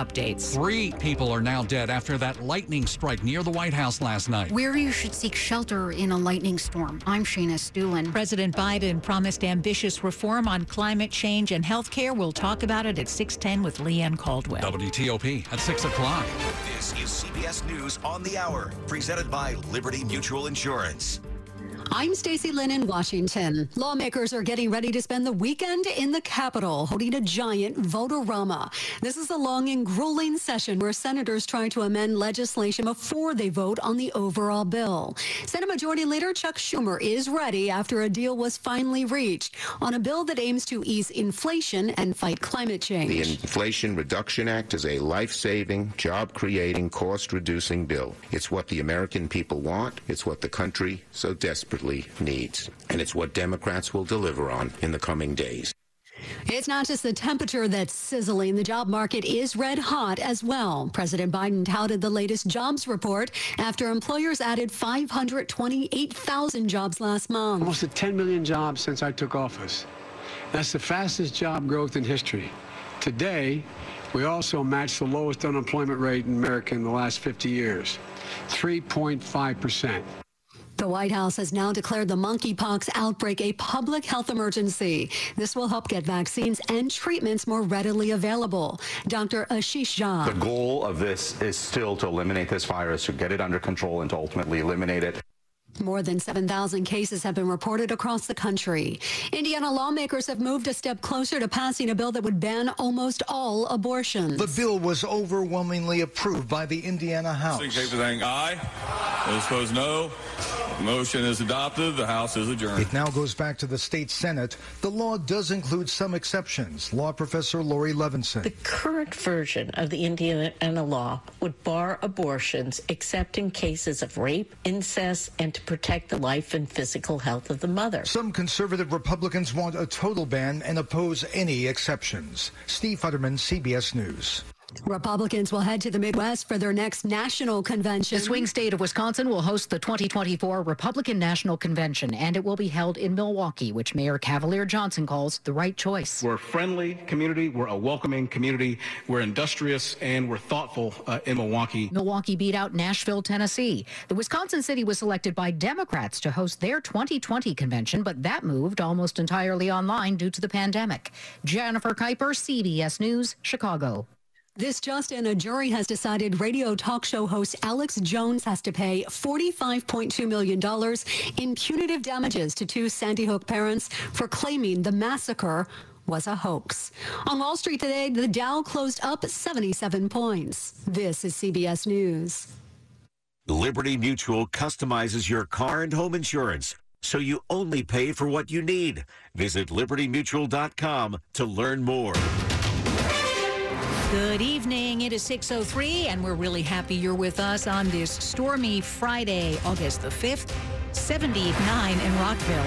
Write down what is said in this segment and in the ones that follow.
updates. Three people are now dead after that lightning strike near the White House last night. Where you should seek shelter in a lightning storm. I'm Shayna Stulen. President Biden promised ambitious reform on climate change and health care. We'll talk about it at 610 with Leigh Ann Caldwell. WTOP at 6 o'clock. This is CBS News on the Hour, presented by Liberty Mutual Insurance. I'm Stacy Lynn in Washington. Lawmakers are getting ready to spend the weekend in the Capitol holding a giant vote-a-rama. This is a long and grueling session where senators try to amend legislation before they vote on the overall bill. Senate Majority Leader Chuck Schumer is ready after a deal was finally reached on a bill that aims to ease inflation and fight climate change. The Inflation Reduction Act is a life-saving, job-creating, cost-reducing bill. It's what the American people want. It's what the country so desperately desperately needs. And it's what Democrats will deliver on in the coming days. It's not just the temperature that's sizzling. The job market is red hot as well. President Biden touted the latest jobs report after employers added 528,000 jobs last month. Almost 10 million jobs since I took office. That's the fastest job growth in history. Today, we also match the lowest unemployment rate in America in the last 50 years, 3.5 percent. The White House has now declared the monkeypox outbreak a public health emergency. This will help get vaccines and treatments more readily available. Dr. Ashish Jha. The goal of this is still to eliminate this virus, to get it under control and to ultimately eliminate it. More than 7,000 cases have been reported across the country. Indiana lawmakers have moved a step closer to passing a bill that would ban almost all abortions. The bill was overwhelmingly approved by the Indiana House. Everything aye. Those opposed no. The motion is adopted. The House is adjourned. It now goes back to the state Senate. The law does include some exceptions. Law professor Laurie Levenson. The current version of the Indiana law would bar abortions except in cases of rape, incest, and to protect the life and physical health of the mother. Some conservative Republicans want a total ban and oppose any exceptions. Steve Futterman, CBS News. Republicans will head to the Midwest for their next national convention. The swing state of Wisconsin will host the 2024 Republican National Convention, and it will be held in Milwaukee, which Mayor Cavalier Johnson calls the right choice. We're a friendly community, we're a welcoming community, we're industrious, and we're thoughtful uh, in Milwaukee. Milwaukee beat out Nashville, Tennessee. The Wisconsin city was selected by Democrats to host their 2020 convention, but that moved almost entirely online due to the pandemic. Jennifer Kuiper, CBS News, Chicago. This just in, a jury has decided radio talk show host Alex Jones has to pay $45.2 million in punitive damages to two Sandy Hook parents for claiming the massacre was a hoax. On Wall Street today, the Dow closed up 77 points. This is CBS News. Liberty Mutual customizes your car and home insurance so you only pay for what you need. Visit libertymutual.com to learn more. Good evening. It is 6.03, and we're really happy you're with us on this stormy Friday, August the 5th, 79 in Rockville.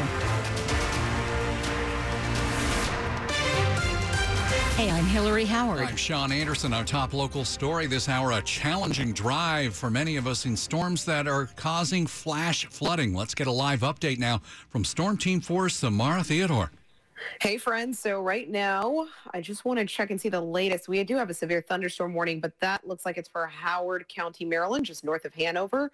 Hey, I'm Hillary Howard. I'm Sean Anderson. Our top local story this hour a challenging drive for many of us in storms that are causing flash flooding. Let's get a live update now from Storm Team 4 Samara Theodore. Hey, friends. So, right now, I just want to check and see the latest. We do have a severe thunderstorm warning, but that looks like it's for Howard County, Maryland, just north of Hanover.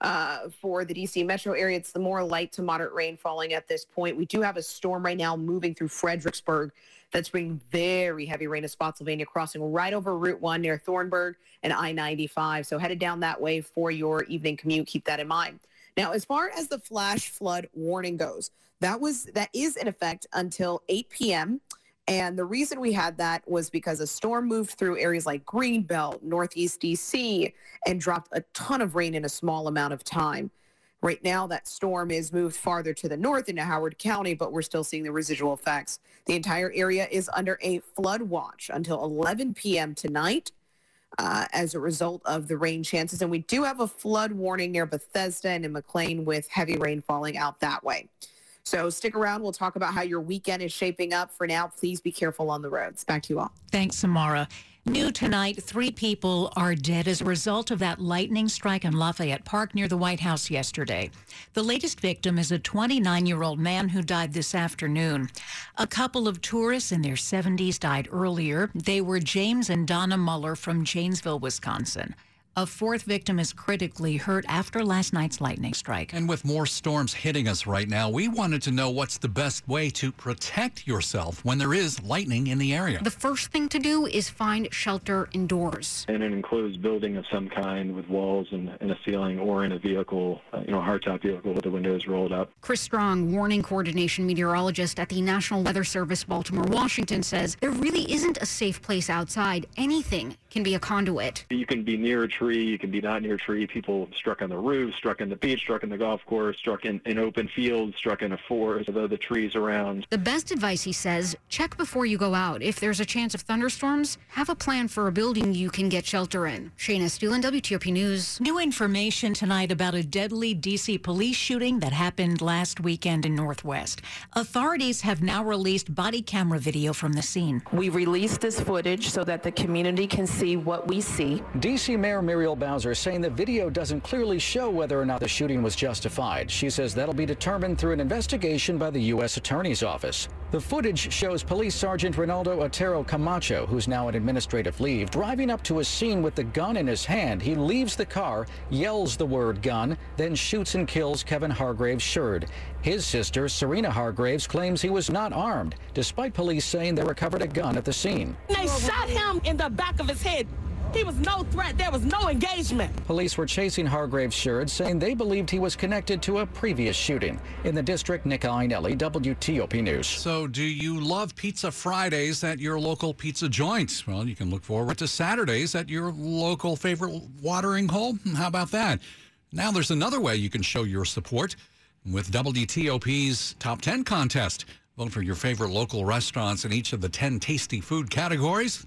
Uh, for the DC metro area, it's the more light to moderate rain falling at this point. We do have a storm right now moving through Fredericksburg that's bringing very heavy rain to Spotsylvania, crossing right over Route 1 near Thornburg and I 95. So, headed down that way for your evening commute. Keep that in mind. Now, as far as the flash flood warning goes, that was that is in effect until 8 p.m. And the reason we had that was because a storm moved through areas like Greenbelt, Northeast DC, and dropped a ton of rain in a small amount of time. Right now, that storm is moved farther to the north into Howard County, but we're still seeing the residual effects. The entire area is under a flood watch until 11 p.m. tonight uh, as a result of the rain chances. And we do have a flood warning near Bethesda and in McLean with heavy rain falling out that way. So stick around. We'll talk about how your weekend is shaping up. For now, please be careful on the roads. Back to you all. Thanks, Samara. New tonight, three people are dead as a result of that lightning strike in Lafayette Park near the White House yesterday. The latest victim is a 29 year old man who died this afternoon. A couple of tourists in their 70s died earlier. They were James and Donna Mueller from Janesville, Wisconsin. A fourth victim is critically hurt after last night's lightning strike. And with more storms hitting us right now, we wanted to know what's the best way to protect yourself when there is lightning in the area. The first thing to do is find shelter indoors. In an enclosed building of some kind with walls and, and a ceiling or in a vehicle, uh, you know, a hardtop vehicle with the windows rolled up. Chris Strong, warning coordination meteorologist at the National Weather Service Baltimore, Washington, says there really isn't a safe place outside. Anything can be a conduit. You can be near a tree, you can be not near a tree. People struck on the roof, struck in the beach, struck in the golf course, struck in, in open fields, struck in a forest, although the trees around. The best advice, he says, check before you go out. If there's a chance of thunderstorms, have a plan for a building you can get shelter in. Shayna Stulen, WTOP News. New information tonight about a deadly D.C. police shooting that happened last weekend in Northwest. Authorities have now released body camera video from the scene. We released this footage so that the community can see what we see. D.C. Mayor Muriel Bowser saying the video doesn't clearly show whether or not the shooting was justified. She says that'll be determined through an investigation by the U.S. Attorney's Office. The footage shows Police Sergeant Ronaldo Otero Camacho, who's now on administrative leave, driving up to a scene with the gun in his hand. He leaves the car, yells the word gun, then shoots and kills Kevin Hargraves Sherd. His sister, Serena Hargraves, claims he was not armed, despite police saying they recovered a gun at the scene. They shot him in the back of his head. He was no threat. There was no engagement. Police were chasing Hargraves Sherd, saying they believed he was connected to a previous shooting. In the district, Nick Iannelli, WTOP News. So, do you love Pizza Fridays at your local pizza joint? Well, you can look forward to Saturdays at your local favorite watering hole. How about that? Now, there's another way you can show your support with WTOP's Top 10 contest. Vote for your favorite local restaurants in each of the 10 tasty food categories.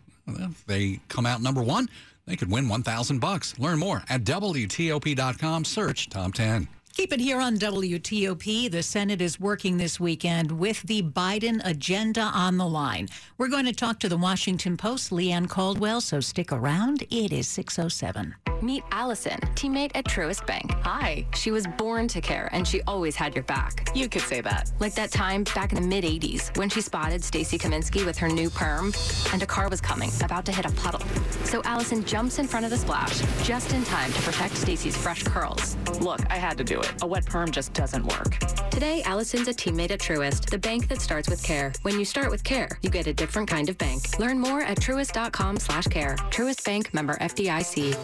They come out number one, they could win 1000 bucks. Learn more at WTOP.com. Search Top 10. Keep it here on WTOP. The Senate is working this weekend with the Biden agenda on the line. We're going to talk to the Washington Post, Leigh Ann Caldwell, so stick around. It is 607. Meet Allison, teammate at Truist Bank. Hi. She was born to care, and she always had your back. You could say that. Like that time back in the mid 80s when she spotted Stacy Kaminsky with her new perm, and a car was coming, about to hit a puddle. So Allison jumps in front of the splash, just in time to protect Stacy's fresh curls. Look, I had to do it. A wet perm just doesn't work. Today, Allison's a teammate at Truist, the bank that starts with care. When you start with care, you get a different kind of bank. Learn more at truist.com slash care. Truist Bank member FDIC.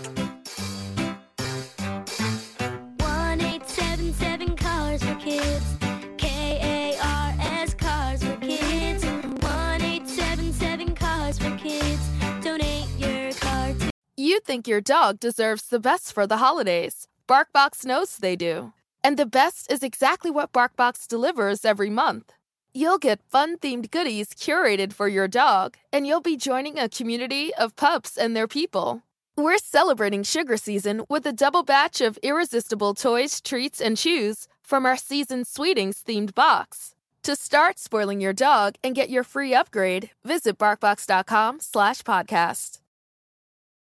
1877 Cars for Kids. K A R S Cars for Kids. 1877 Cars for Kids. Donate your car to. You think your dog deserves the best for the holidays. BarkBox knows they do. And the best is exactly what BarkBox delivers every month. You'll get fun themed goodies curated for your dog, and you'll be joining a community of pups and their people. We're celebrating sugar season with a double batch of irresistible toys, treats, and chews from our season Sweetings themed box. To start spoiling your dog and get your free upgrade, visit barkbox.com slash podcast.